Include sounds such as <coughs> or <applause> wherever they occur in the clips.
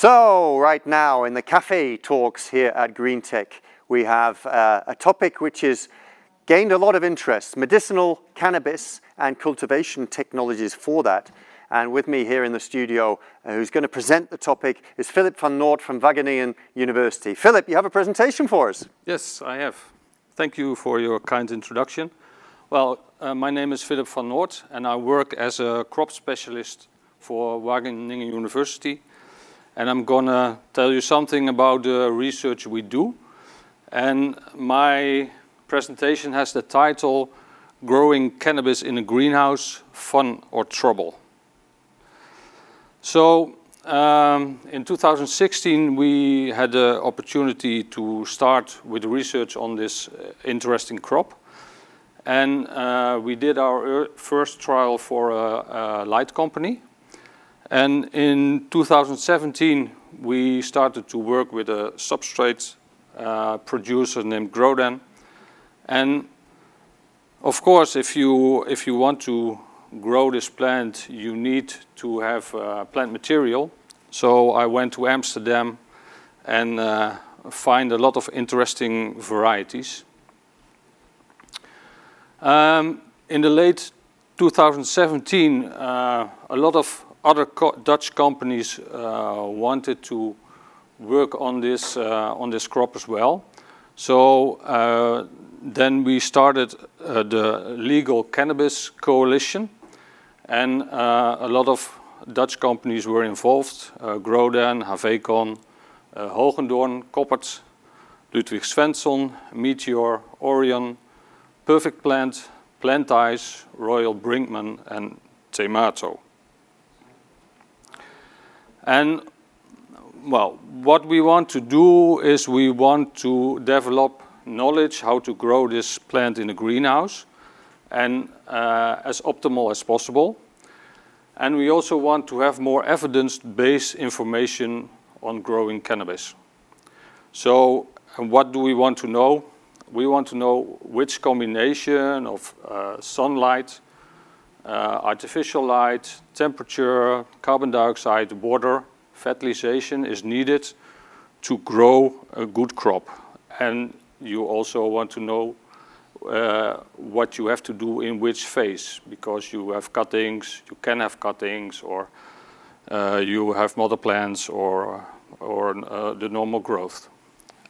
So, right now in the cafe talks here at GreenTech, we have uh, a topic which has gained a lot of interest medicinal cannabis and cultivation technologies for that. And with me here in the studio, uh, who's going to present the topic, is Philip van Noort from Wageningen University. Philip, you have a presentation for us. Yes, I have. Thank you for your kind introduction. Well, uh, my name is Philip van Noort, and I work as a crop specialist for Wageningen University. And I'm to tell you something about the research we do. And my presentation has the title Growing Cannabis in a Greenhouse, Fun or Trouble? So um, in 2016, we had the opportunity to start with research on this uh, interesting crop. And uh, we did our first trial for a, a, light company. And in 2017, we started to work with a substrate uh, producer named Grodan. And of course, if you, if you want to grow this plant, you need to have uh, plant material. So I went to Amsterdam and uh, find a lot of interesting varieties. Um, in the late 2017, uh, a lot of other co Dutch companies uh, wanted to work on this uh, on this crop as well. So uh, then we started the Legal Cannabis Coalition, and a lot of Dutch companies were involved. Uh, Grodan, Havecon, uh, Hogendoorn, Koppert, Ludvig Svensson, Meteor, Orion, Perfect Plant, Plantize, Royal Brinkman and Temato. And well, what we want to do is we want to develop knowledge how to grow this plant in a greenhouse and uh, as optimal as possible. And we also want to have more evidence-based information on growing cannabis. So what do we want to know? We want to know which combination of uh, sunlight, uh, artificial light, temperature, carbon dioxide, water, fertilization is needed to grow a good crop. And you also want to know uh, what you have to do in which phase, because you have cuttings, you can have cuttings, or uh, you have mother plants, or, or uh, the normal growth.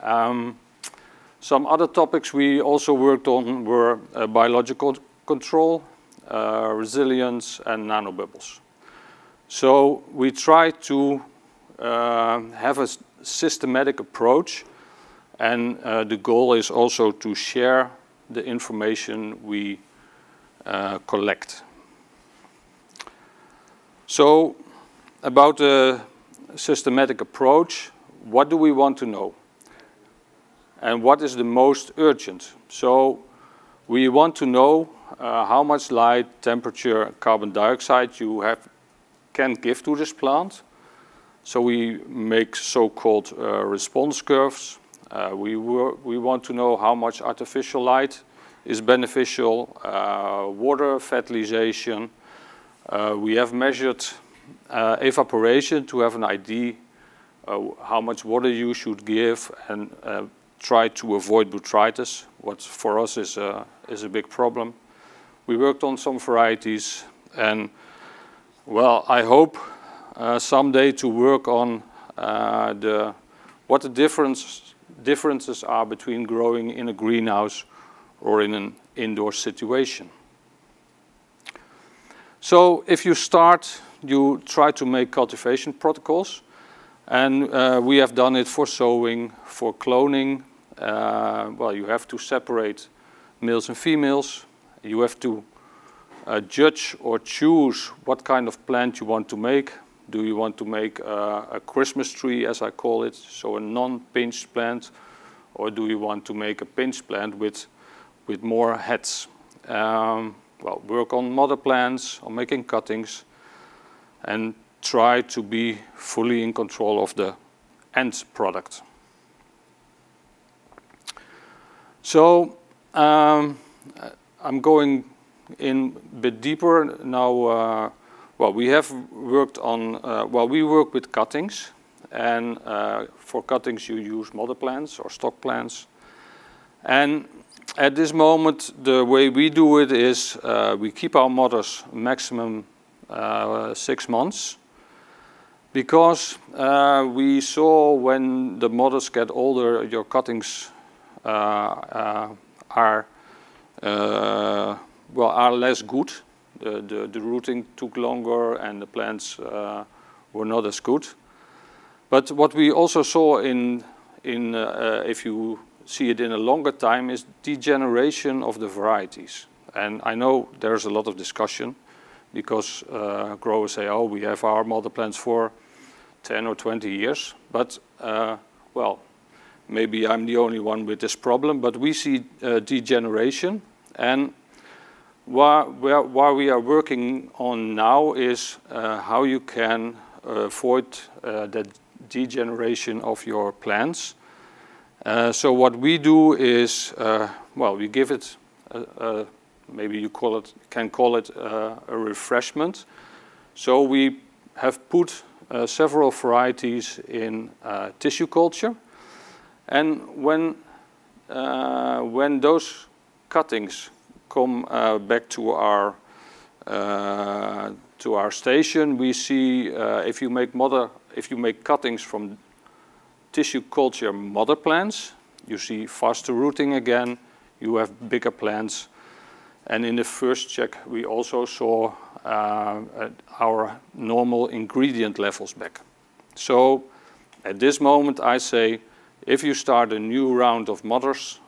Um, some other topics we also worked on were uh, biological control, uh, resilience, and nanobubbles. So we try to uh, have a systematic approach, and the goal is also to share the information we uh, collect. So about the systematic approach, what do we want to know? And what is the most urgent? So we want to know uh, how much light, temperature, carbon dioxide you have, can give to this plant. So we make so-called uh, response curves uh, we, we want to know how much artificial light is beneficial, uh, water fertilization. Uh, we have measured uh, evaporation to have an idea how much water you should give and try to avoid botrytis, what for us is a, is a big problem. We worked on some varieties and well, I hope someday to work on the, what the difference differences are between growing in a greenhouse or in an indoor situation. So if you start, you try to make cultivation protocols. And uh, we have done it for sowing, for cloning. Uh, well, you have to separate males and females. You have to uh, judge or choose what kind of plant you want to make. Do you want to make a, a Christmas tree, as I call it, so a non-pinched plant, or do you want to make a pinched plant with, with more heads? Um, well, work on mother plants, on making cuttings, and try to be fully in control of the end product. So um, I'm going in a bit deeper now. Uh, well, we have worked on, uh, well, we work with cuttings. and uh, for cuttings you use mother plants or stock plants. And at this moment, the way we do it is uh, we keep our mothers maximum uh, six months because uh, we saw when the mothers get older, your cuttings are well are less good. The, the, the, rooting took longer and the plants were not as good. But what we also saw in in if you see it in a longer time is degeneration of the varieties. And I know there's a lot of discussion because uh, growers say, oh, we have our mother plants for 10 or 20 years. But, uh, well, maybe I'm the only one with this problem, but we see uh, degeneration. And what, we are working on now is uh, how you can avoid uh, the degeneration of your plants uh, so what we do is, uh, well, we give it, a, a, maybe you call it, can call it uh, a refreshment. So we have put uh, several varieties in uh, tissue culture, and when uh, when those cuttings come uh, back to our uh, to our station, we see if you make mother, if you make cuttings from tissue culture mother plants. You see faster rooting again. You have bigger plants. And in the first check, we also saw uh, our normal ingredient levels back. So at this moment, I say, if you start a new round of mothers,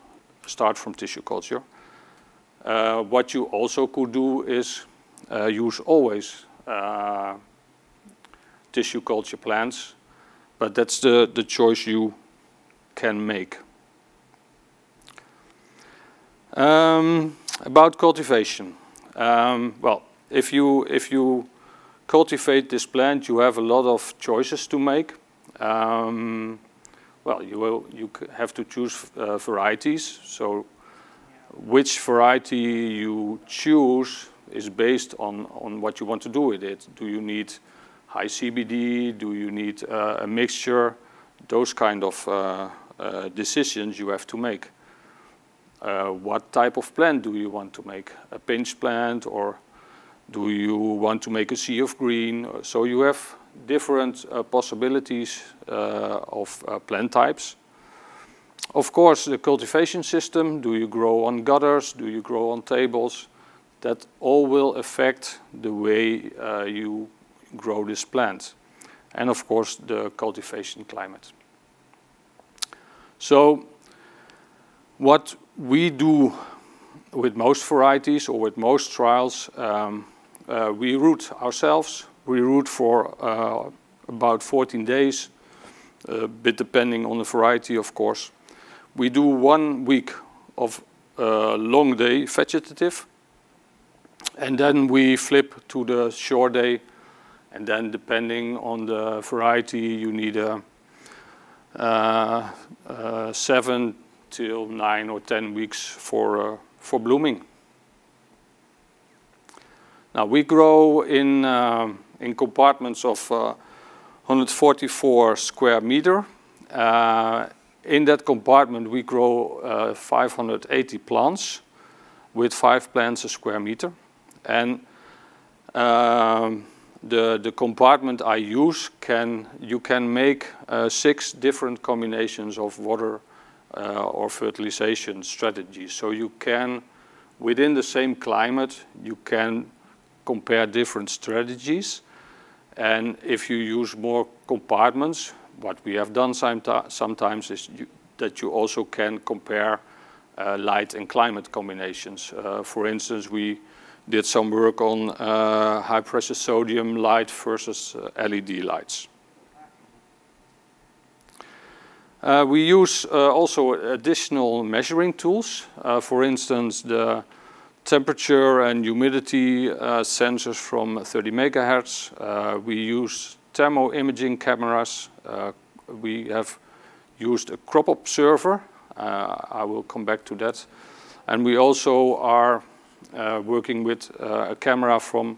start from tissue culture. Uh, what you also could do is uh, use always uh, tissue culture plants but that's the, the choice you can make. Um, about cultivation. Um, well, if you, if you cultivate this plant, you have a lot of choices to make. Um, well, you will you have to choose uh, varieties. So, which variety you choose is based on on what you want to do with it. Do you need high CBD? Do you need uh, a mixture? Those kind of uh, uh, decisions you have to make. what type of plant do you want to make? A pinch plant or do you want to make a sea of green? So you have different uh, possibilities uh, of uh, plant types. Of course, the cultivation system, do you grow on gutters, do you grow on tables? That all will affect the way you grow this plant. And of course, the cultivation climate. So what we do with most varieties or with most trials, um, uh, we root ourselves. We root for uh, about 14 days, a bit depending on the variety, of course. We do one week of uh, long day vegetative, and then we flip to the short day and then depending on the variety, you need a, uh, uh, seven till nine or 10 weeks for, uh, for blooming. Now we grow in, uh, in compartments of uh, 144 square meter. Uh, in that compartment we grow 580 plants with five plants a square meter. And um, the, the compartment I use can, you can make uh, six different combinations of water uh, or fertilization strategies. So you can, within the same climate, you can compare different strategies. And if you use more compartments, what we have done sometimes is you, that you also can compare uh, light and climate combinations. Uh, for instance, we did some work on uh, high pressure sodium light versus uh, LED lights. Uh, we use uh, also additional measuring tools. For instance, the temperature and humidity uh, sensors from 30 megahertz. we use thermo imaging cameras. we have used a crop observer. I will come back to that. And we also are uh, working with uh, a camera from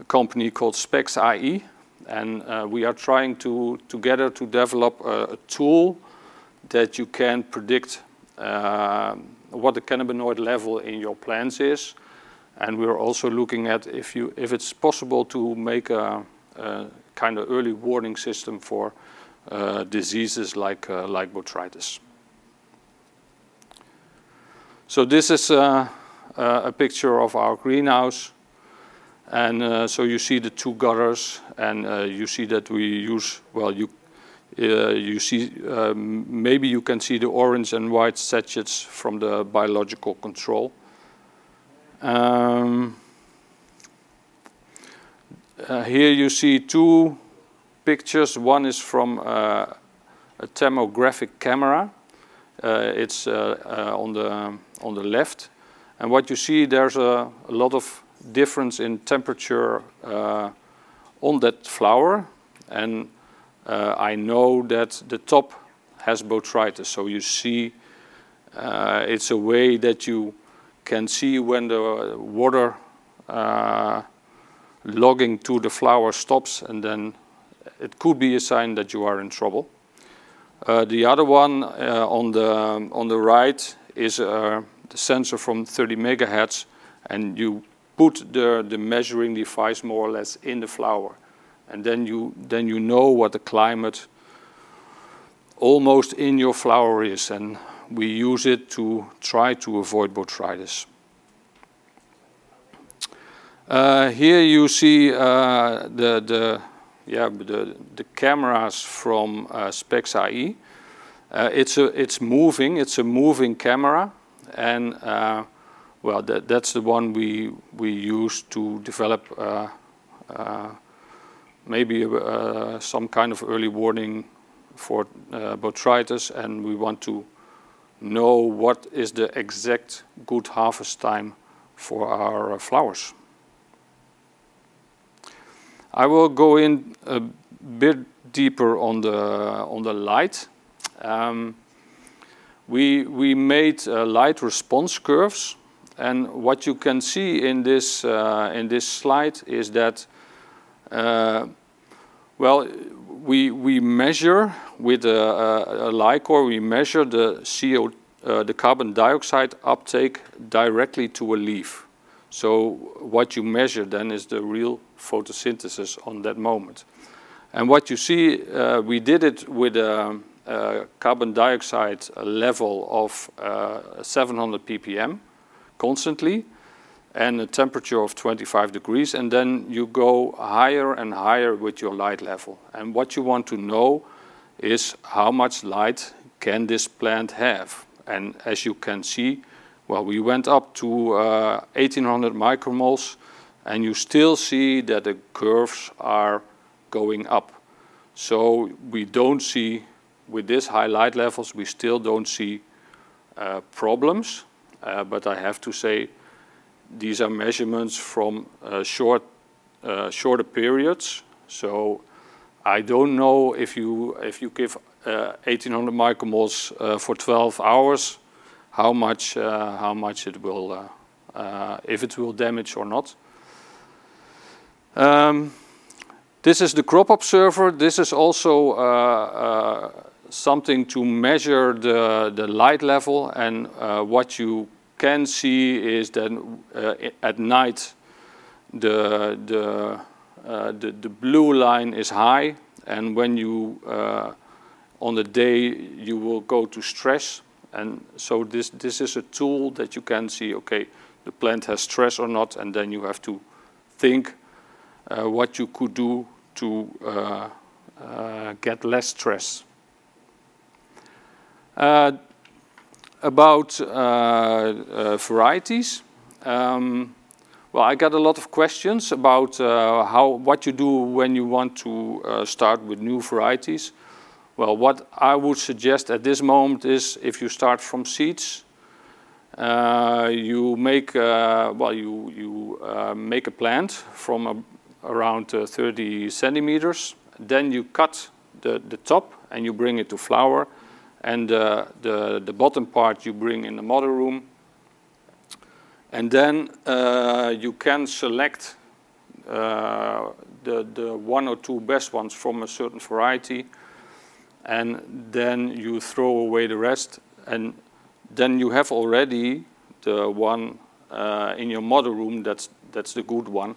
a company called SPEXAI, And uh, we are trying to together to develop a, a tool that you can predict uh, what the cannabinoid level in your plants is. And we're also looking at if, you, if it's possible to make a, a kind of early warning system for uh, diseases like, uh, like botrytis. So this is uh, uh, a picture of our greenhouse. And uh, so you see the two gutters, and uh, you see that we use, well, you, uh, you see, um, maybe you can see the orange and white sachets from the biological control. Um, uh, here you see two pictures. One is from uh, a thermographic camera. it's on, the, on the left. And what you see, there's a, a lot of difference in temperature uh, on that flower. And uh, I know that the top has botrytis. So you see, uh, it's a way that you can see when the water uh, logging to the flower stops and then it could be a sign that you are in trouble. Uh, the other one uh, on, the, on the right is the sensor from 30 megahertz and you put the, the measuring device more or less in the flower. And then you, then you know what the climate almost in your flower is. And we use it to try to avoid botrytis. Uh, here you see uh, the, the, yeah, the, the cameras from uh, SPEXAI. Uh, it's, a, it's moving, it's a moving camera. And uh, well, that, that's the one we, we use to develop uh, uh, maybe uh, some kind of early warning for uh, botrytis and we want to know what is the exact good harvest time for our uh, flowers. I will go in a bit deeper on the, on the light. Um, we, we made uh, light response curves and what you can see in this, uh, in this slide is that, well, we, we measure with a, a, a LICOR, we measure the CO, uh, the carbon dioxide uptake directly to a leaf. So what you measure then is the real photosynthesis on that moment. And what you see, uh, we did it with a, a carbon dioxide level of uh, 700 ppm constantly and a temperature of 25 degrees and then you go higher and higher with your light level. And what you want to know is how much light can this plant have? And as you can see well we went up to uh, 1800 micromoles and you still see that the curves are going up. So we don't see with this high light levels we still don't see uh, problems uh, but I have to say these are measurements from uh, short, uh, shorter periods. So I don't know if you, if you give 1800 micromoles for 12 hours, how much, how much it will, if it will damage or not. Um, this is the crop observer. This is also uh, uh, something to measure the, the light level and uh, what you can see is that uh, at night the, the, uh, the, the, blue line is high and when you uh, on the day you will go to stress and so this, this is a tool that you can see okay the plant has stress or not and then you have to think uh, what you could do to uh, get less stress. Uh, about uh, varieties. Um, well, I got a lot of questions about uh, how what you do when you want to uh, start with new varieties. Well, what I would suggest at this moment is if you start from seeds, uh, you make uh, well you you uh, make a plant from a, around 30 centimeters. Then you cut the the top and you bring it to flower and uh, the, the bottom part you bring in the model room. And then uh, you can select uh, the, the one or two best ones from a certain variety, and then you throw away the rest, and then you have already the one uh, in your model room that's, that's the good one.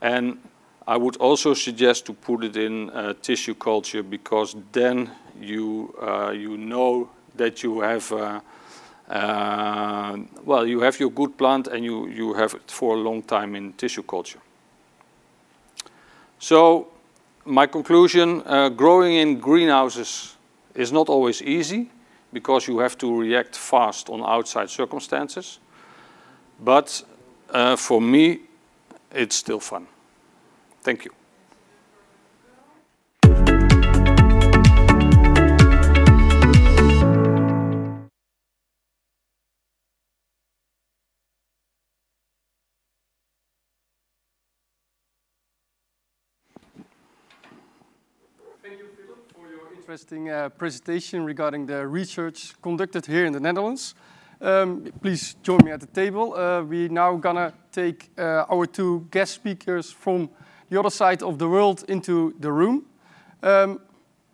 And I would also suggest to put it in uh, tissue culture because then you, uh, you know that you have uh, uh, well, you have your good plant and you, you have it for a long time in tissue culture. So my conclusion, growing in greenhouses is not always easy because you have to react fast on outside circumstances. But uh, for me, it's still fun. Thank you. Interesting uh, presentation regarding the research conducted here in the Netherlands. Um, please join me at the table. Uh, we're now gonna take uh, our two guest speakers from the other side of the world into the room. Um,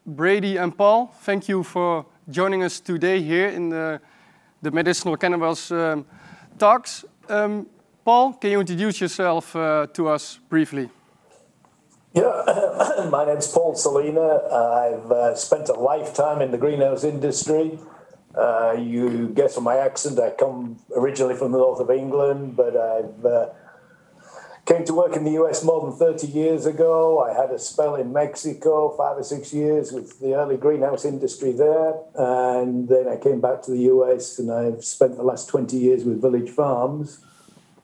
Brady and Paul, thank you for joining us today here in the, the medicinal cannabis um, talks. Um, Paul, can you introduce yourself uh, to us briefly? Yeah, <laughs> my name's Paul Salina. I've uh, spent a lifetime in the greenhouse industry. Uh, you guess from my accent, I come originally from the north of England, but I've uh, came to work in the US more than 30 years ago. I had a spell in Mexico, five or six years with the early greenhouse industry there. And then I came back to the US and I've spent the last 20 years with Village Farms.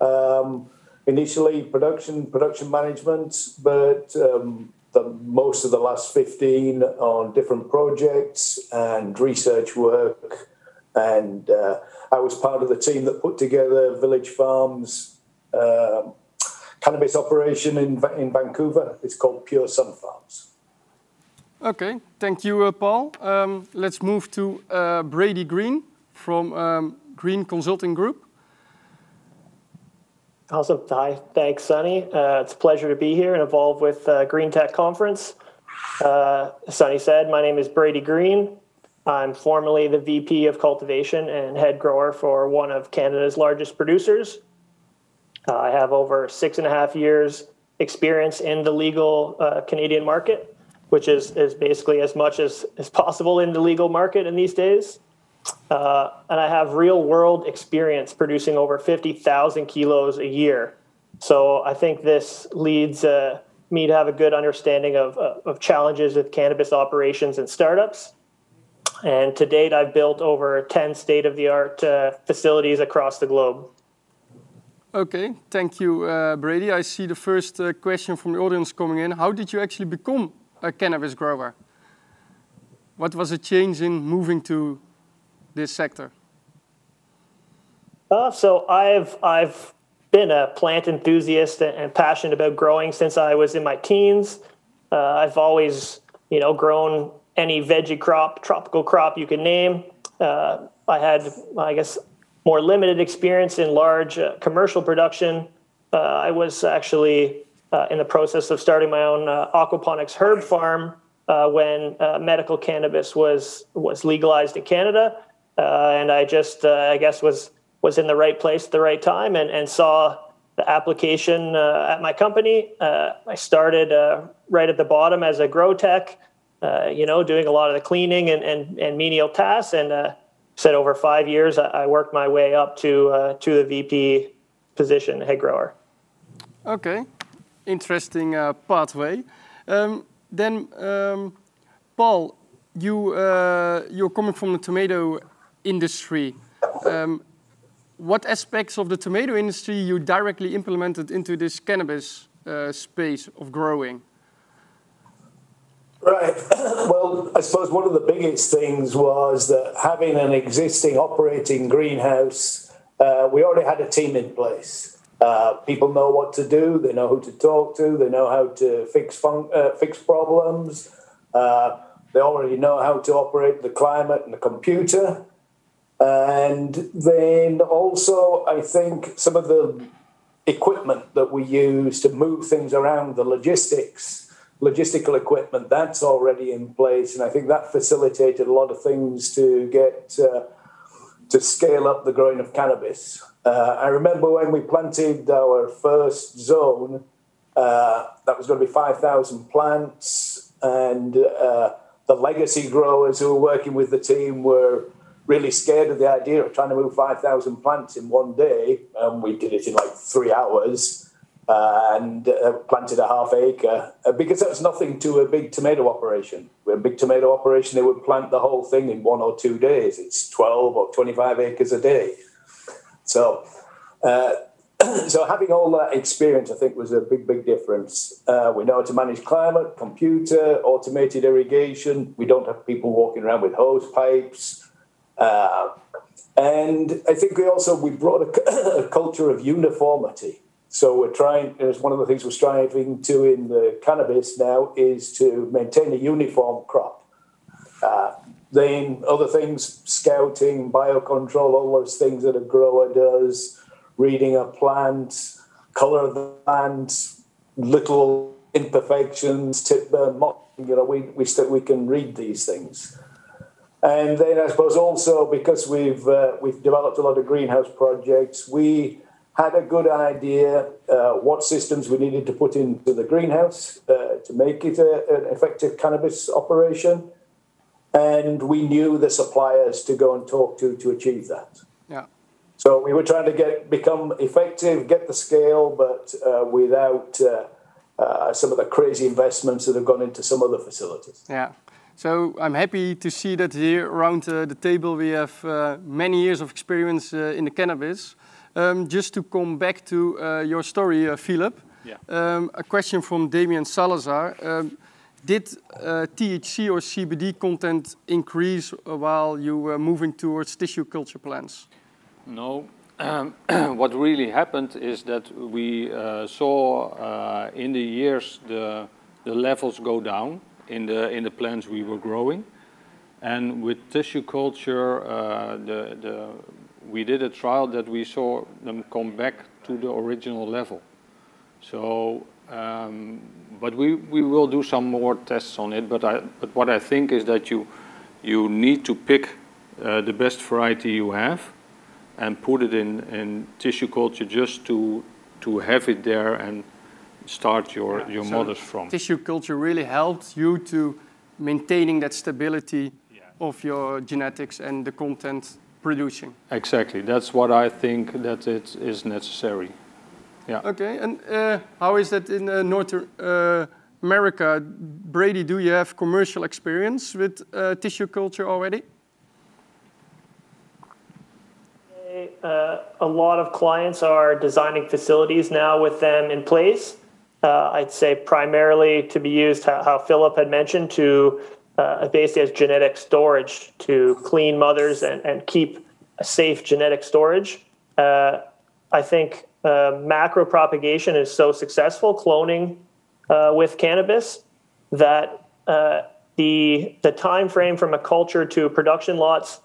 Um, initially production production management, but um, the, most of the last 15 on different projects and research work. And uh, I was part of the team that put together Village Farms uh, cannabis operation in, in Vancouver. It's called Pure Sunfarms. Okay, thank you, uh, Paul. Um, let's move to uh, Brady Green from um, Green Consulting Group. Awesome. Hi. Thanks, Sunny. Uh, it's a pleasure to be here and involved with uh, GreenTech Conference. Uh, Sunny said, my name is Brady Green. I'm formerly the VP of Cultivation and head grower for one of Canada's largest producers. I have over six and a half years experience in the legal uh, Canadian market, which is, is basically as much as, as possible in the legal market in these days. Uh, and I have real world experience producing over 50,000 kilos a year. So I think this leads uh, me to have a good understanding of, uh, of challenges with cannabis operations and startups. And to date, I've built over 10 state of the art uh, facilities across the globe. Okay, thank you, uh, Brady. I see the first uh, question from the audience coming in. How did you actually become a cannabis grower? What was the change in moving to this sector? Uh, so I've I've been a plant enthusiast and, passionate about growing since I was in my teens. Uh, I've always you know grown any veggie crop, tropical crop you can name. Uh, I had I guess more limited experience in large uh, commercial production. Uh, I was actually uh, in the process of starting my own aquaponics herb farm when medical cannabis was was legalized in Canada uh, and I just uh, I guess was was in the right place at the right time and, and saw the application uh, at my company. I started right at the bottom as a grow tech, you know, doing a lot of the cleaning and, and, and menial tasks. And said over five years, I, worked my way up to to the VP position, head grower. Okay, interesting uh, pathway. Um, then, um, Paul, you uh, you're coming from the tomato industry. Um, what aspects of the tomato industry you directly implemented into this cannabis uh, space of growing? Right. <coughs> Well, I suppose one of the biggest things was that having an existing operating greenhouse, uh, we already had a team in place. Uh, people know what to do. They know who to talk to. They know how to fix uh, fix problems. Uh, they already know how to operate the climate and the computer. And then also, I think some of the equipment that we use to move things around, the logistics, logistical equipment, that's already in place. And I think that facilitated a lot of things to get uh, to scale up the growing of cannabis. Uh, I remember when we planted our first zone, uh, that was going to be 5,000 plants, and uh, the legacy growers who were working with the team were really scared of the idea of trying to move 5,000 plants in one day. And we did it in like three hours uh, and uh, planted a half acre uh, because was nothing to a big tomato operation. With a big tomato operation, they would plant the whole thing in one or two days. It's 12 or 25 acres a day. So, uh, <clears throat> so having all that experience, I think, was a big, big difference. Uh, we know how to manage climate, computer, automated irrigation. We don't have people walking around with hose pipes. Uh, and I think we also we brought a, <coughs> a, culture of uniformity. So we're trying. It's one of the things we're striving to in the cannabis now is to maintain a uniform crop. Uh, then other things, scouting, biocontrol, all those things that a grower does, reading a plant, color of the plant, little imperfections, tip burn, you know, we we st- we can read these things. And then I suppose also because we've uh, we've developed a lot of greenhouse projects, we had a good idea uh, what systems we needed to put into the greenhouse uh, to make it a, an effective cannabis operation, and we knew the suppliers to go and talk to to achieve that. Yeah. So we were trying to get become effective, get the scale, but uh, without uh, uh, some of the crazy investments that have gone into some other facilities. Yeah. So I'm happy to see that here around uh, the table we have uh, many years of experience uh, in the cannabis. Um, just to come back to your story, Philip, yeah. um, a question from Damien Salazar. Um, did uh, THC or CBD content increase while you were moving towards tissue culture plants? No. <clears throat> What really happened is that we saw in the years the, the levels go down in the in the plants we were growing. And with tissue culture, uh, the, the, we did a trial that we saw them come back to the original level. So, um, but we, we will do some more tests on it. But, I, but what I think is that you, you need to pick uh, the best variety you have and put it in, in tissue culture just to, to have it there and start your, your so models from. Tissue culture really helped you to maintaining that stability yeah. of your genetics and the content producing. Exactly. That's what I think that it is necessary. Yeah. Okay. And uh, how is that in uh, North uh, America? Brady, do you have commercial experience with uh, tissue culture already? Uh, a lot of clients are designing facilities now with them in place. Uh, I'd say primarily to be used how, how Philip had mentioned to uh, basically as genetic storage to clean mothers and, and keep a safe genetic storage. Uh, I think uh, macro propagation is so successful, cloning uh, with cannabis, that uh, the the time frame from a culture to production lots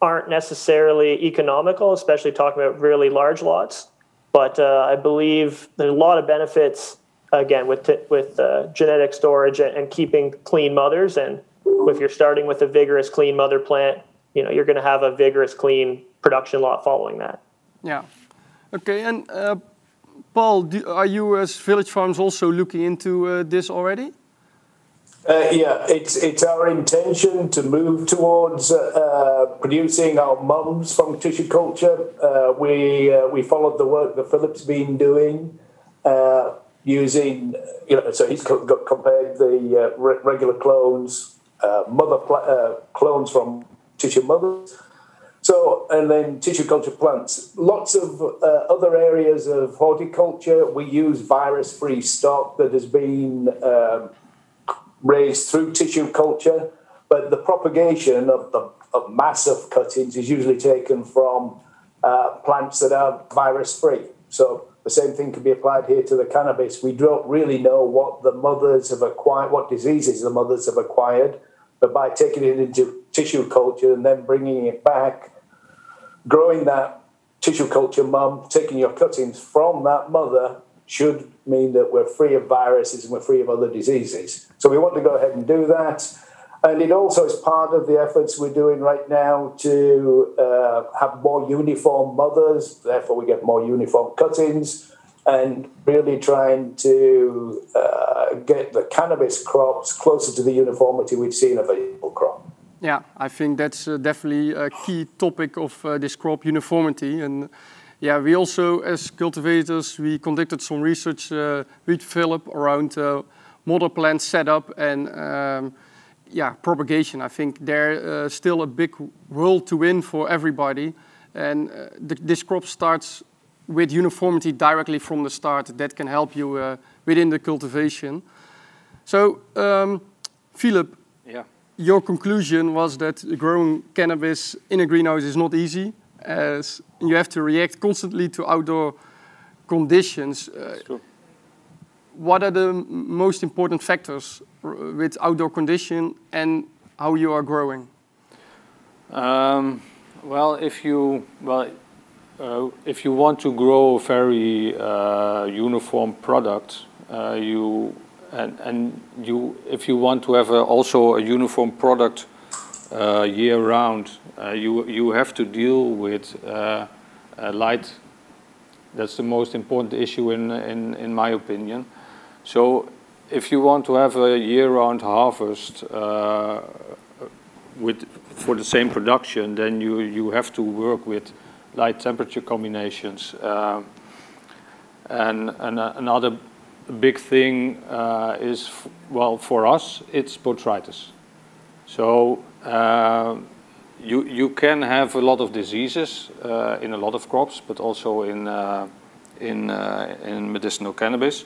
aren't necessarily economical, especially talking about really large lots. But I believe there's a lot of benefits again with with uh, genetic storage and, keeping clean mothers. And if you're starting with a vigorous clean mother plant, you know you're going to have a vigorous clean production lot following that. Yeah. Okay. And uh, Paul, do, are you as Village Farms also looking into uh, this already? Uh, yeah, it's it's our intention to move towards uh, producing our mums from tissue culture. Uh, we uh, we followed the work that Philip's been doing. Using, you know, so he's co- compared the uh, re- regular clones, uh, mother pl- uh, clones from tissue mothers. So, and then tissue culture plants. Lots of uh, other areas of horticulture. We use virus free stock that has been um, raised through tissue culture, but the propagation of the of massive cuttings is usually taken from uh, plants that are virus free. So the same thing can be applied here to the cannabis. We don't really know what the mothers have acquired, what diseases the mothers have acquired, but by taking it into tissue culture and then bringing it back, growing that tissue culture mum, taking your cuttings from that mother should mean that we're free of viruses and we're free of other diseases. So we want to go ahead and do that. And it also is part of the efforts we're doing right now to uh, have more uniform mothers, therefore, we get more uniform cuttings, and really trying to uh, get the cannabis crops closer to the uniformity we've seen of a crop. Yeah, I think that's uh, definitely a key topic of uh, this crop uniformity. And yeah, we also, as cultivators, we conducted some research uh, with Philip around uh, model plant setup and um, yeah, propagation. I think there's uh, still a big world to win for everybody. And uh, the, this crop starts with uniformity directly from the start. That can help you uh, within the cultivation. So, um, Philip, yeah. your conclusion was that growing cannabis in a greenhouse is not easy, as you have to react constantly to outdoor conditions. Sure what are the most important factors with outdoor condition and how you are growing? Um, well, if you well, uh, if you want to grow a very uh, uniform product, uh, you and and you if you want to have a, also a uniform product uh, year round, uh, you you have to deal with uh, light. That's the most important issue in in in my opinion. So if you want to have a year-round harvest uh, with for the same production, then you you have to work with light temperature combinations. Uh, and, and uh, another big thing uh, is well for us it's botrytis. So uh, you you can have a lot of diseases uh, in a lot of crops, but also in in in medicinal cannabis.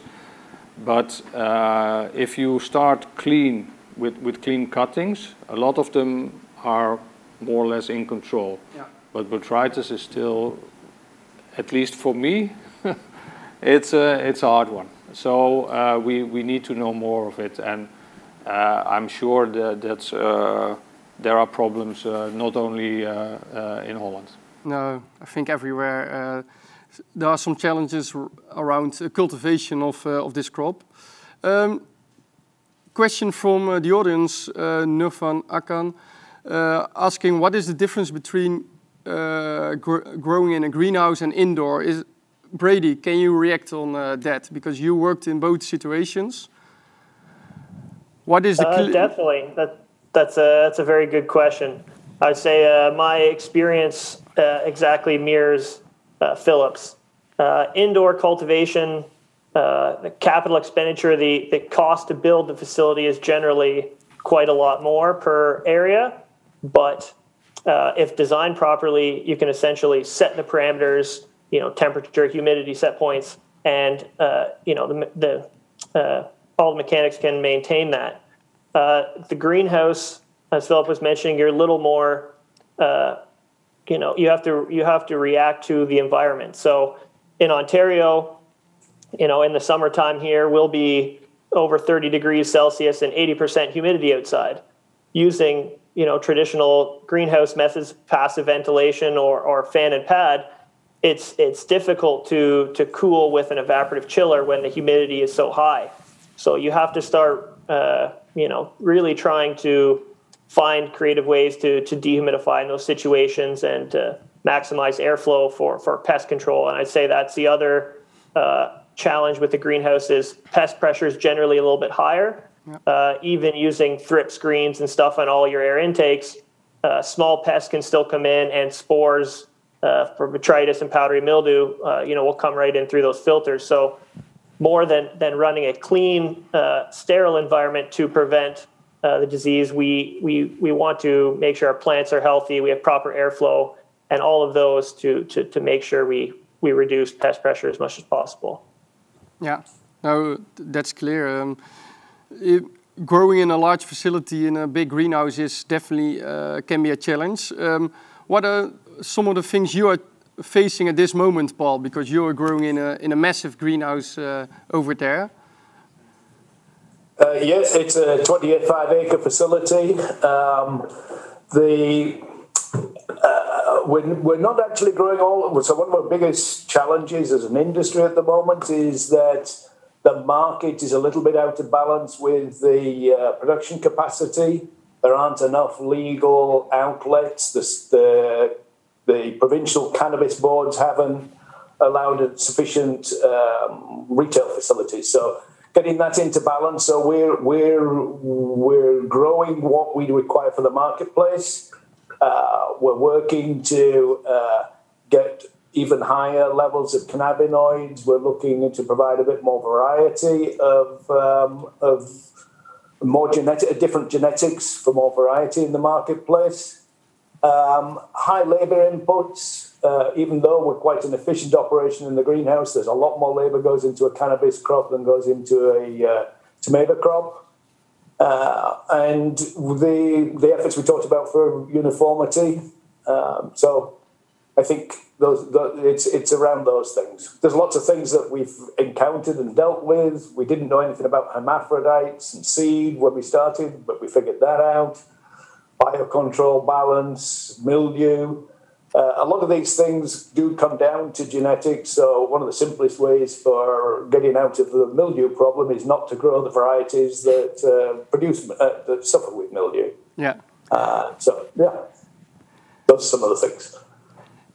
But uh, if you start clean with, with clean cuttings, a lot of them are more or less in control. Yeah. But botrytis is still, at least for me, <laughs> it's a it's a hard one. So uh, we we need to know more of it, and uh, I'm sure that that's, uh, there are problems uh, not only uh, uh, in Holland. No, I think everywhere there are some challenges around uh, cultivation of, uh, of this crop. Um, question from uh, the audience, uh, Nufan Akan, asking what is the difference between uh, gr growing in a greenhouse and indoor? Is Brady, can you react on uh, that? Because you worked in both situations. What is the definitely that that's a that's a very good question. I'd say my experience exactly mirrors uh, Philip's. Uh, indoor cultivation, uh, the capital expenditure, the, the cost to build the facility is generally quite a lot more per area. But uh, if designed properly, you can essentially set the parameters, you know, temperature, humidity set points, and uh, you know the, the uh, all the mechanics can maintain that. the greenhouse, as Philip was mentioning, you're a little more you know you have to you have to react to the environment. So in ontario you know in the summertime here we'll be over 30 degrees celsius and 80% humidity outside using you know traditional greenhouse methods passive ventilation or, or fan and pad. It's it's difficult to to cool with an evaporative chiller when the humidity is so high. So you have to start uh, you know really trying to find creative ways to, to dehumidify in those situations and to maximize airflow for, for pest control. And I'd say that's the other uh, challenge with the greenhouse is pest pressure is generally a little bit higher. Uh, even using thrip screens and stuff on all your air intakes, uh, small pests can still come in and spores uh, for botrytis and powdery mildew, uh, you know, will come right in through those filters. So more than, than running a clean, uh, sterile environment to prevent uh, the disease. We, we, we want to make sure our plants are healthy, we have proper airflow, and all of those to, to, to make sure we, we reduce pest pressure as much as possible. Yeah, no, that's clear. Um, it, growing in a large facility in a big greenhouse is definitely uh, can be a challenge. Um, what are some of the things you are facing at this moment, Paul? Because you are growing in a in a massive greenhouse uh, over there. Uh, yes, it's a 25 acre facility. Um, the uh, we're, we're not actually growing all. So one of our biggest challenges as an industry at the moment is that the market is a little bit out of balance with the uh, production capacity. There aren't enough legal outlets. The, the, the provincial cannabis boards haven't allowed sufficient um, retail facilities. So getting that into balance. So we're we're we're growing what we require for the marketplace. Uh, we're working to uh, get even higher levels of cannabinoids. We're looking to provide a bit more variety of um, of more genetic, different genetics for more variety in the marketplace. Um, high labour inputs. Uh, even though we're quite an efficient operation in the greenhouse, there's a lot more labour goes into a cannabis crop than goes into a uh, tomato crop. Uh, and the the efforts we talked about for uniformity. Um, so I think those, it's it's around those things. There's lots of things that we've encountered and dealt with. We didn't know anything about hermaphrodites and seed when we started, but we figured that out. Biocontrol, balance, mildew. Uh, a lot of these things do come down to genetics. So one of the simplest ways for getting out of the mildew problem is not to grow the varieties that uh, produce uh, that suffer with mildew. Yeah. Uh, so yeah, those are some of the things.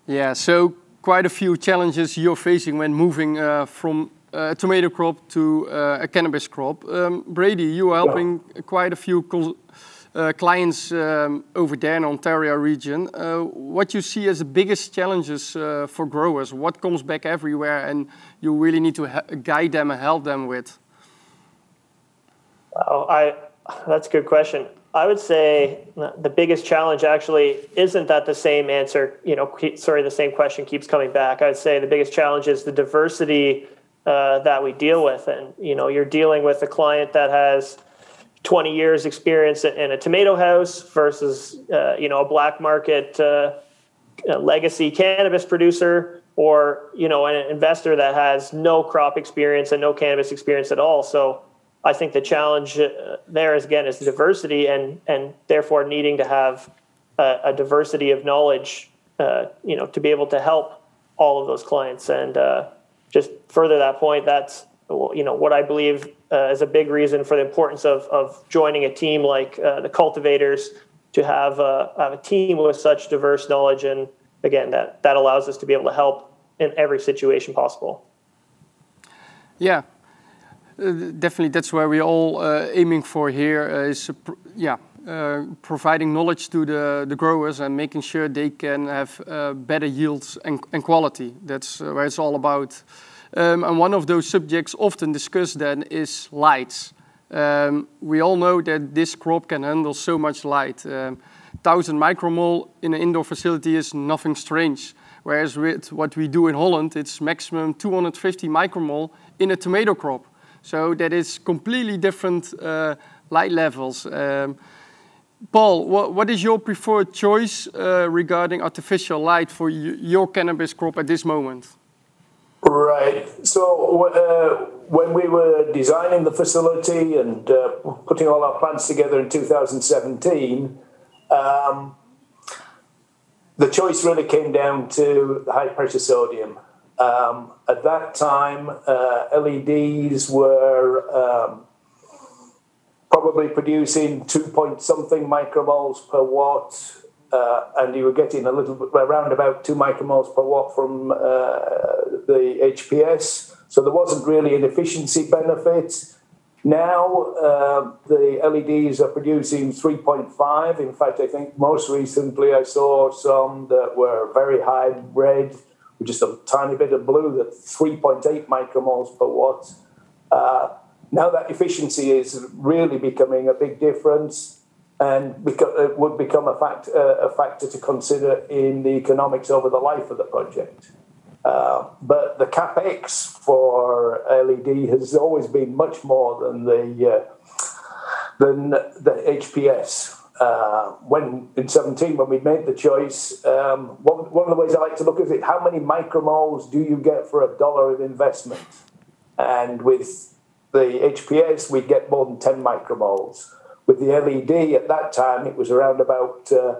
Yeah, so quite a few challenges you're facing when moving uh, from uh, a tomato crop to uh, a cannabis crop. Um, Brady, you are helping yeah. quite a few uh, clients um, over there in Ontario region. Uh, what you see as the biggest challenges uh, for growers? What comes back everywhere and you really need to guide them and help them with? Oh, I, that's a good question. I would say the biggest challenge actually isn't that the same answer, you know, sorry, the same question keeps coming back. I'd say the biggest challenge is the diversity uh, that we deal with. And, you know, you're dealing with a client that has 20 years experience in a tomato house versus, uh, you know, a black market uh, legacy cannabis producer or, you know, an investor that has no crop experience and no cannabis experience at all. So, I think the challenge uh, there is again is diversity and and therefore needing to have a, a diversity of knowledge, uh, you know, to be able to help all of those clients. And uh, just further that point, that's you know what I believe uh, is a big reason for the importance of of joining a team like uh, the cultivators to have a, have a team with such diverse knowledge and again that that allows us to be able to help in every situation possible. Yeah, uh, definitely, that's where we're all uh, aiming for here. Uh, is yeah, providing knowledge to the, the growers and making sure they can have better yields and, and quality. That's where it's all about. Um, and one of those subjects often discussed then is lights. Um, we all know that this crop can handle so much light. Um, 1000 micromole in an indoor facility is nothing strange. Whereas with what we do in Holland, it's maximum 250 micromole in a tomato crop. So that is completely different uh, light levels. Um, Paul, what, is your preferred choice uh, regarding artificial light for your cannabis crop at this moment? Right. So uh, when we were designing the facility and uh, putting all our plans together in 2017, um, the choice really came down to high pressure sodium. Um, at that time, uh, LEDs were um, probably producing two point something micromoles per watt, uh, and you were getting a little bit around about two micromoles per watt from uh, the HPS. So there wasn't really an efficiency benefit. Now uh, the LEDs are producing 3.5. In fact, I think most recently I saw some that were very high red with just a tiny bit of blue, that 3.8 micromoles per watt. Uh, now that efficiency is really becoming a big difference and it would become a, fact, uh, a factor to consider in the economics over the life of the project. Uh, but the capex for LED has always been much more than the uh, than the HPS uh, when in 17 when we made the choice um, one, one of the ways i like to look at it how many micromoles do you get for a dollar of investment? And with the hps we get more than 10 micromoles with the led at that time it was around about uh,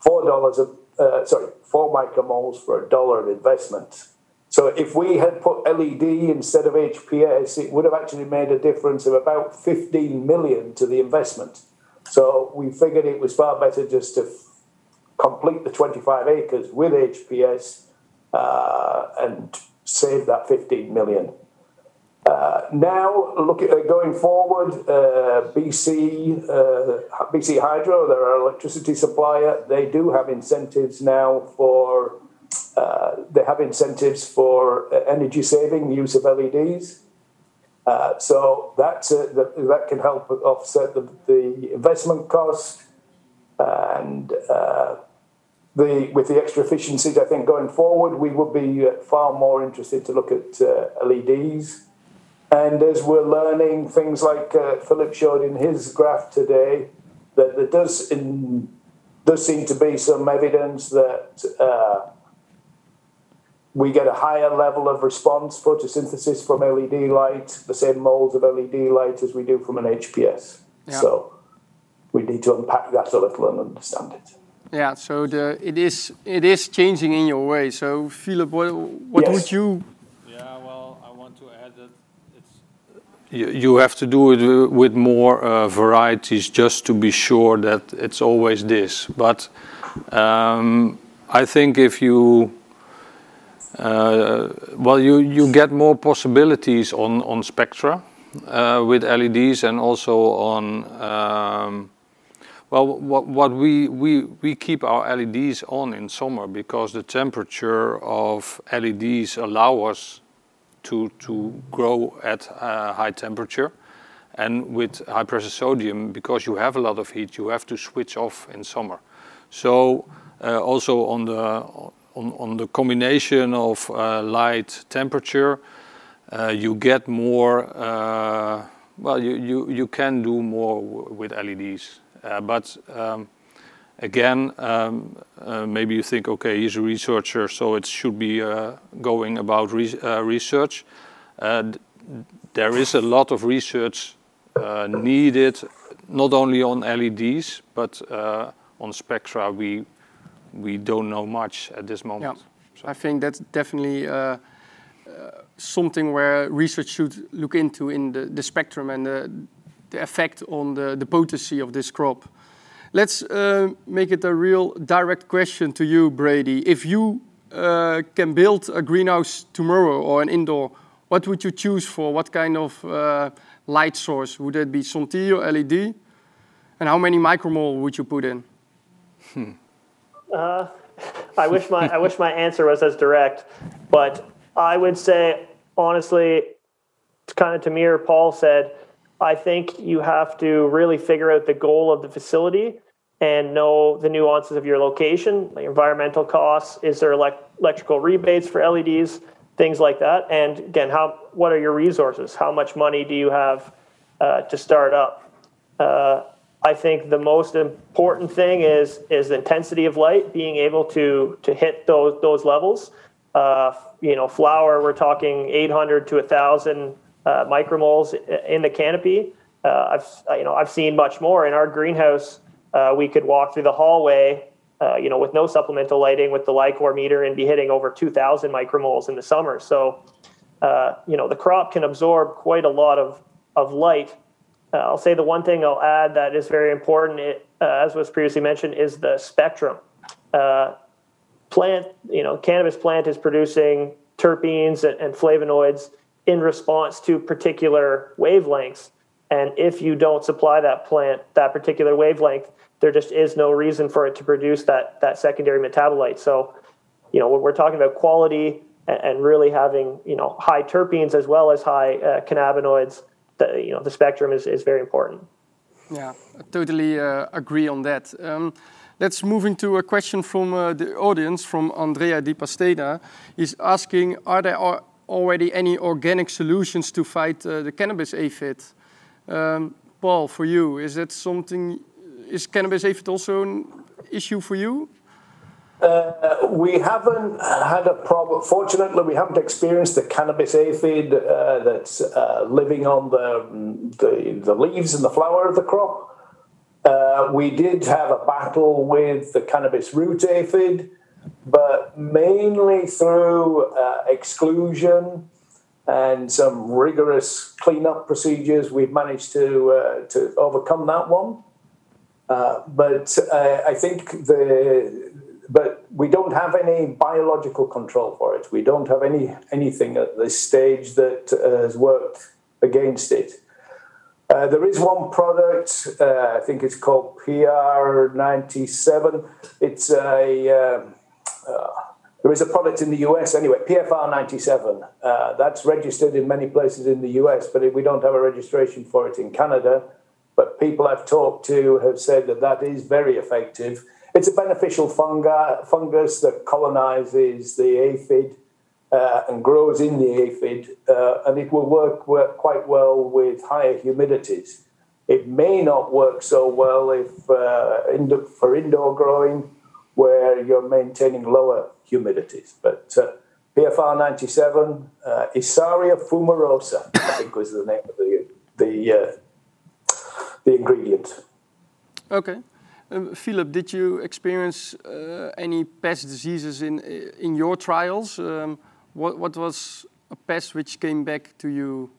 four dollars a, uh, sorry, four micromoles for a dollar of investment. So if we had put LED instead of HPS, it would have actually made a difference of about 15 million to the investment. So we figured it was far better just to f- complete the 25 acres with HPS uh, and save that 15 million. Uh, now, look at, uh, going forward, uh, BC, uh, BC Hydro, they're our electricity supplier. They do have incentives now for uh, they have incentives for energy saving, use of LEDs. Uh, so that's a, that, that can help offset the, the investment cost and uh, the with the extra efficiencies. I think going forward, we would be far more interested to look at LEDs. And as we're learning things like uh, Philip showed in his graph today, that there does in, does seem to be some evidence that uh, we get a higher level of response photosynthesis from LED light, the same moles of LED light as we do from an HPS. Yeah. So we need to unpack that a little and understand it. Yeah, so the it is it is changing in your way. So Philip, what, what yes. would you you, have to do it with more uh, varieties just to be sure that it's always this. But um, I think if you uh, well, you, you get more possibilities on, on spectra uh, with LEDs and also on um, well, what, what we, we, we keep our LEDs on in summer because the temperature of LEDs allow us to, to grow at high temperature. And with high pressure sodium, because you have a lot of heat, you have to switch off in summer. So uh, also on the, on, on the combination of uh, light temperature, uh, you get more, uh, well, you, you, you can do more with LEDs. Uh, but um, again, um, uh, maybe you think, okay, he's a researcher, so it should be uh, going about re uh, research. Uh, there is a lot of research uh, needed, not only on LEDs, but uh, on spectra. We we don't know much at this moment. Yeah. So. I think that's definitely something where research should look into in the, the spectrum and the, the effect on the, the potency of this crop. Let's uh, make it a real direct question to you, Brady. If you uh, can build a greenhouse tomorrow or an indoor, what would you choose for? What kind of uh, light source? Would it be SON-T or LED? And how many micromole would you put in? Hmm. <laughs> I wish my I wish my answer was as direct, but I would say honestly, kind of to mirror Paul said, I think you have to really figure out the goal of the facility and know the nuances of your location, like environmental costs. Is there elect- electrical rebates for LEDs, things like that? And again, how what are your resources? How much money do you have uh, to start up? Uh, I think the most important thing is is the intensity of light, being able to to hit those those levels. Uh, you know, flower, we're talking 800 to 1,000 uh, micromoles in the canopy. Uh, I've uh, you know I've seen much more in our greenhouse. Uh, we could walk through the hallway, uh, you know, with no supplemental lighting, with the LI-COR meter, and be hitting over 2,000 micromoles in the summer. So, uh, you know, the crop can absorb quite a lot of of light. I'll say the one thing I'll add that is very important, it, as was previously mentioned, is the spectrum. plant, you know, cannabis plant is producing terpenes and, and flavonoids in response to particular wavelengths. And if you don't supply that plant that particular wavelength, there just is no reason for it to produce that that secondary metabolite. So, you know, when we're talking about quality and, really having you know high terpenes as well as high uh, cannabinoids, the, you know the spectrum is, is very important. Yeah, I totally uh, agree on that. Um, let's move into a question from uh, the audience from Andrea Di Pastena. He's asking, are there already any organic solutions to fight uh, the cannabis aphid? Um, Paul, for you, is that something? Is cannabis aphid also an issue for you? Uh, we haven't had a problem. Fortunately, we haven't experienced the cannabis aphid uh, that's uh, living on the, the, the leaves and the flower of the crop. Uh, we did have a battle with the cannabis root aphid, but mainly through uh, exclusion and some rigorous cleanup procedures, we've managed to uh, to overcome that one. Uh, but uh, I think the but we don't have any biological control for it. We don't have any anything at this stage that has worked against it. Uh, there is one product, uh, I think it's called PR97. It's a, uh, there is a product in the US anyway, PFR97. Uh, that's registered in many places in the US, but we don't have a registration for it in Canada. But people I've talked to have said that that is very effective. It's a beneficial fungi, fungus that colonizes the aphid uh, and grows in the aphid, uh, and it will work, work quite well with higher humidities. It may not work so well if uh, for indoor growing, where you're maintaining lower humidities. But uh, PFR 97, uh, Isaria fumarosa, I think was the name of the the uh, the ingredient. Okay. Um, Philip, did you experience any pest diseases in in your trials? Um, what, what was a pest which came back to you?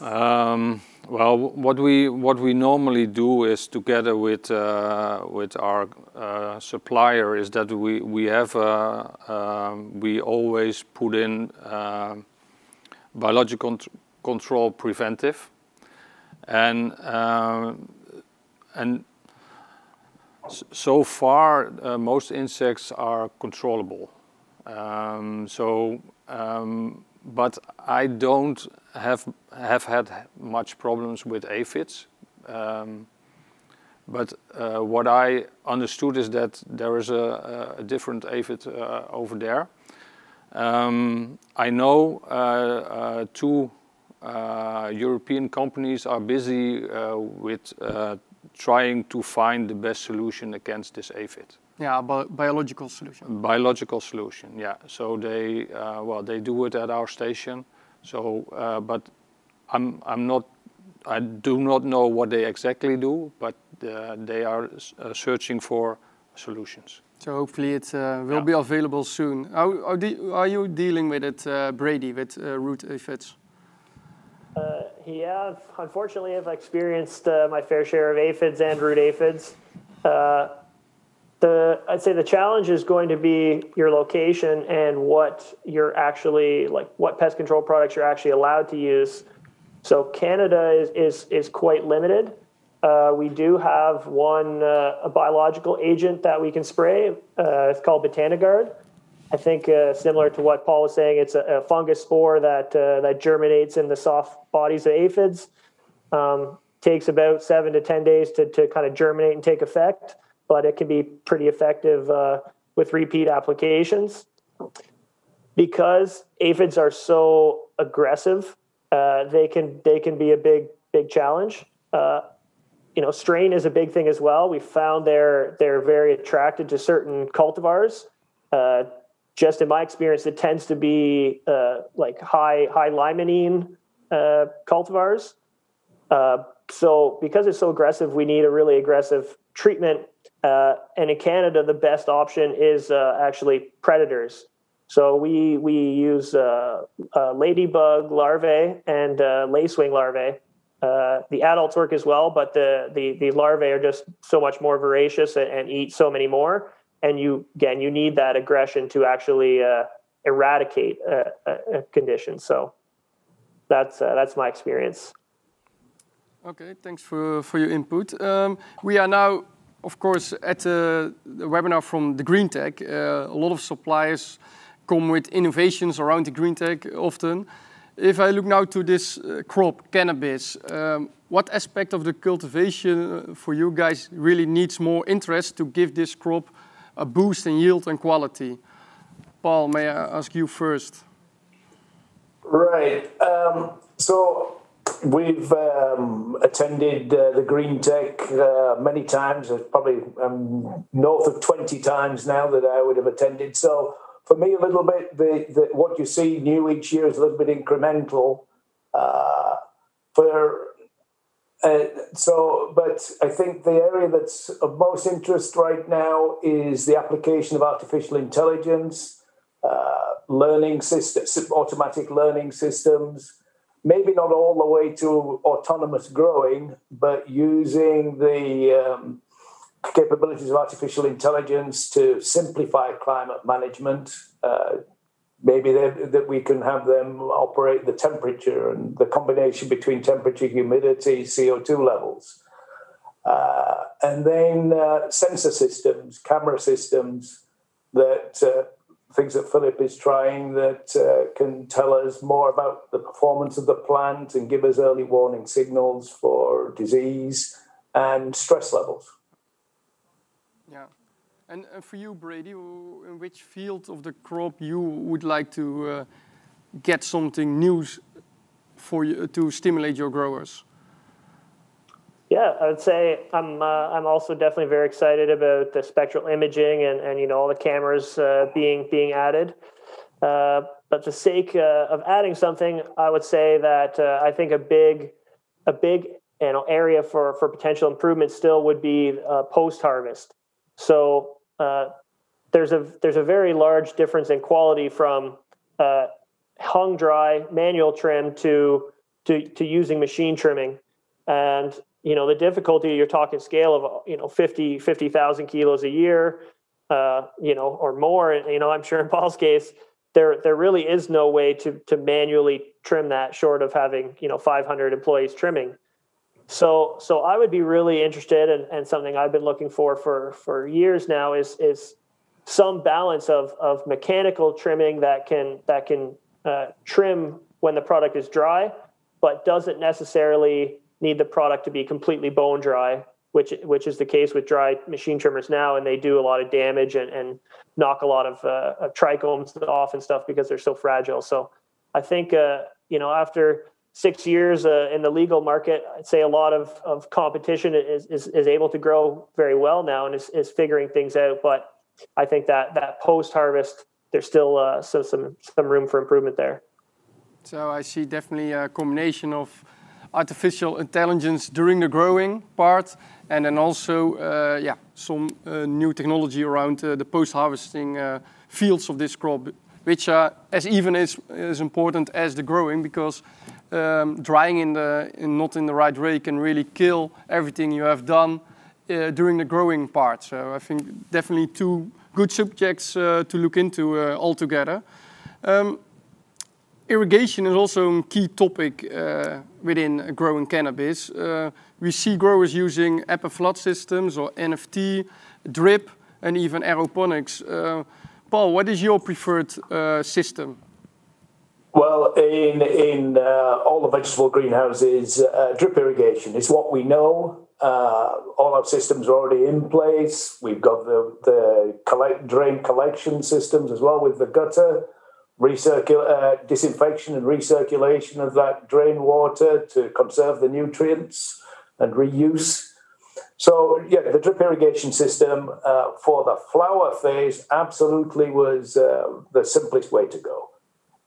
Um, well, what we what we normally do is together with uh, with our uh, supplier is that we we have uh, um, we always put in uh, biological control preventive, and um, and so far uh, most insects are controllable. Um, so, um, but I don't have have had much problems with aphids. Um, but uh, what I understood is that there is a, a different aphid uh, over there. Um, I know uh, uh two uh, European companies are busy uh, with trying to find the best solution against this aphid. Yeah, bi biological solution. Biological solution, yeah. So they, uh, well, they do it at our station. So, uh, but I'm, I'm not, I do not know what they exactly do, but uh, they are uh, searching for solutions. So hopefully it uh, will yeah. be available soon. How, how are you dealing with it, uh, Brady, with root aphids? yeah, unfortunately, I've experienced my fair share of aphids and root aphids the I'd say the challenge is going to be your location and what you're actually like what pest control products you're actually allowed to use. So Canada is is is quite limited. Uh, we do have one uh, a biological agent that we can spray. Uh, it's called Botanigard. I think uh, similar to what Paul was saying, it's a, a fungus spore that uh, that germinates in the soft bodies of aphids. Um, takes about seven to ten days to to kind of germinate and take effect but it can be pretty effective uh, with repeat applications. Because aphids are so aggressive, uh, they can they can be a big big challenge. Uh, you know, strain is a big thing as well. We found they're they're very attracted to certain cultivars. Uh, just in my experience, it tends to be uh, like high high limonene uh, cultivars. so because it's so aggressive, we need a really aggressive treatment uh, and in Canada, the best option is uh, actually predators. So we we use uh, uh ladybug larvae and uh, lacewing larvae. Uh, the adults work as well, but the, the the larvae are just so much more voracious and, and eat so many more. And you again, you need that aggression to actually eradicate a, a, condition. So that's that's my experience. Okay, thanks for for your input. Um, we are now of course, at the, the webinar from the GreenTech, uh, a lot of suppliers come with innovations around the GreenTech often. If I look now to this uh, crop, cannabis, um, what aspect of the cultivation uh, for you guys really needs more interest to give this crop a boost in yield and quality? Paul, may I ask you first? Right. Um, so We've um, attended uh, the GreenTech uh, many times. Probably um, north of 20 times now that I would have attended. So for me, a little bit, the, the what you see new each year is a little bit incremental. Uh, for uh, so, but I think the area that's of most interest right now is the application of artificial intelligence, uh, learning systems, automatic learning systems. Maybe not all the way to autonomous growing, but using the um, capabilities of artificial intelligence to simplify climate management, uh, maybe that we can have them operate the temperature and the combination between temperature, humidity, CO2 levels. Uh, and then uh, sensor systems, camera systems that uh, things that Philip is trying that uh, can tell us more about the performance of the plant and give us early warning signals for disease and stress levels. Yeah. And, and for you, Brady, in which field of the crop you would like to uh, get something new for you to stimulate your growers? Yeah, I would say I'm uh, I'm also definitely very excited about the spectral imaging and, and you know all the cameras uh, being being added. Uh, but the sake uh, of adding something, I would say that uh, I think a big a big you know area for for potential improvement still would be uh, post harvest. So there's a there's a very large difference in quality from hung dry manual trim to to to using machine trimming, and you know the difficulty you're talking scale of you know 50 50,000 kilos a year, uh, you know or more. You know I'm sure in Paul's case there there really is no way to to manually trim that short of having you know 500 employees trimming. So, so I would be really interested, and, and something I've been looking for for for years now is is some balance of of mechanical trimming that can that can uh, trim when the product is dry, but doesn't necessarily need the product to be completely bone dry, which which is the case with dry machine trimmers now, and they do a lot of damage and, and knock a lot of, uh, of trichomes off and stuff because they're so fragile. So, I think uh, you know after six years uh, in the legal market, I'd say a lot of, of competition is, is, is able to grow very well now and is, is figuring things out. But I think that that post harvest, there's still uh, so some some room for improvement there. So I see definitely a combination of artificial intelligence during the growing part, and then also uh, yeah some uh, new technology around uh, the post harvesting uh, fields of this crop, which are as even as, as important as the growing because um, drying in the in not in the right way can really kill everything you have done uh, during the growing part. So I think definitely two good subjects uh, to look into altogether. Um, irrigation is also a key topic uh, within growing cannabis. Uh, we see growers using flood systems or NFT, drip, and even aeroponics. Uh, Paul, what is your preferred system? Well, in in uh, all the vegetable greenhouses, uh, drip irrigation is what we know. Uh, all our systems are already in place. We've got the the collect, drain collection systems as well with the gutter, recircul- uh, disinfection and recirculation of that drain water to conserve the nutrients and reuse. So yeah, the drip irrigation system uh, for the flower phase absolutely was uh, the simplest way to go.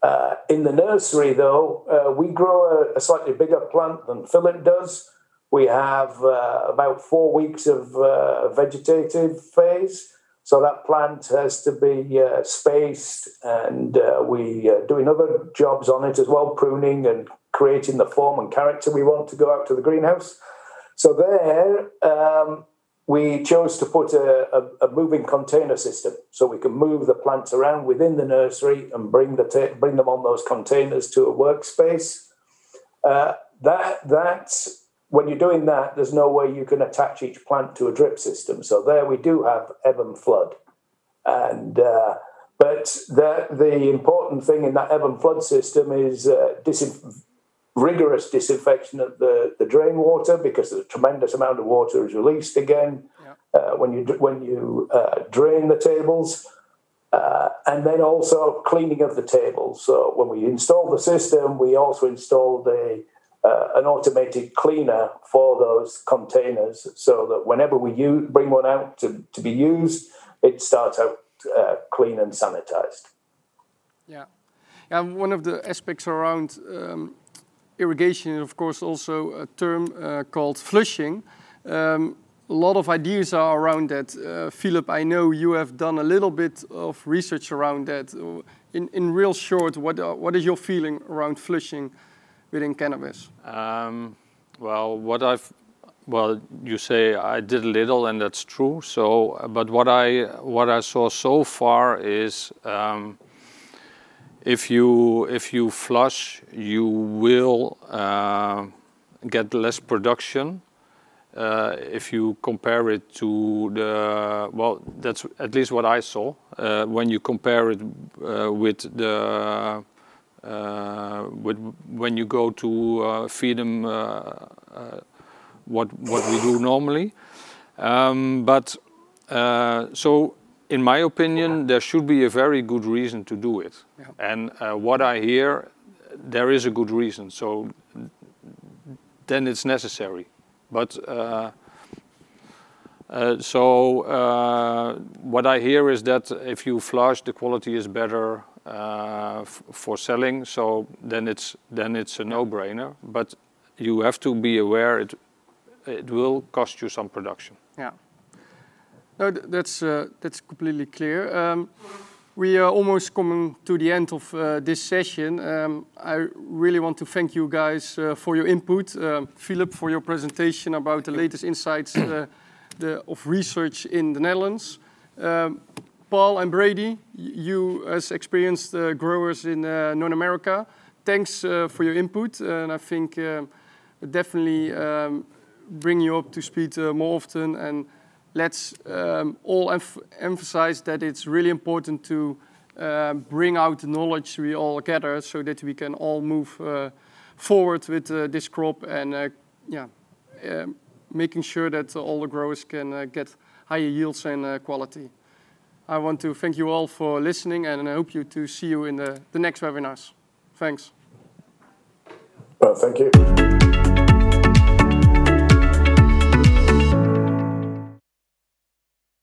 Uh, in the nursery, though, uh, we grow a, a, slightly bigger plant than Philip does. We have uh, about four weeks of uh, vegetative phase. So that plant has to be uh, spaced, and uh, we are doing other jobs on it as well, pruning and creating the form and character we want to go out to the greenhouse. So there, um, we chose to put a, a, a, moving container system so we can move the plants around within the nursery and bring the ta- bring them on those containers to a workspace. Uh, that that's when you're doing that, there's no way you can attach each plant to a drip system. So there we do have ebb and flood, and uh, but the the important thing in that ebb and flood system is uh, rigorous disinfection of the, the drain water because a tremendous amount of water is released again yeah. uh, when you when you uh, drain the tables. Uh, and then also cleaning of the tables. So when we installed the system, we also installed a uh, an automated cleaner for those containers, so that whenever we bring one out to, to be used, it starts out uh, clean and sanitized. Yeah, and one of the aspects around um, irrigation is, of course, also a term uh, called flushing. Um, a lot of ideas are around that. Uh, Philip, I know you have done a little bit of research around that. In, in real short, what, uh, what is your feeling around flushing within cannabis? Um, well, what I've well, you say I did little, and that's true. So, but what I what I saw so far is um, if you if you flush, you will uh, get less production. Uh, if you compare it to the well, that's at least what I saw uh, when you compare it uh, with the uh, with when you go to uh, feed them what what we do normally. Um, but so in my opinion, there should be a very good reason to do it. Yeah. And uh, what I hear, there is a good reason. So then it's necessary. But uh, uh, so uh, what I hear is that if you flush, the quality is better uh, for selling. So then it's then it's a no-brainer. But you have to be aware it it will cost you some production. Yeah. No, that's uh, that's completely clear. Um, we are almost coming to the end of uh, this session. Um, I really want to thank you guys uh, for your input. Um, Philip, for your presentation about the latest insights uh, the, of research in the Netherlands. Um, Paul and Brady, you as experienced uh, growers in uh, North America, thanks for your input. And I think um, definitely um, bring you up to speed more often and let's um, all emphasize that it's really important to uh, bring out the knowledge we all gather so that we can all move uh, forward with uh, this crop and uh, yeah, um, making sure that all the growers can uh, get higher yields and uh, quality. I want to thank you all for listening and I hope you to see you in the, the next webinars. Thanks. Well, thank you.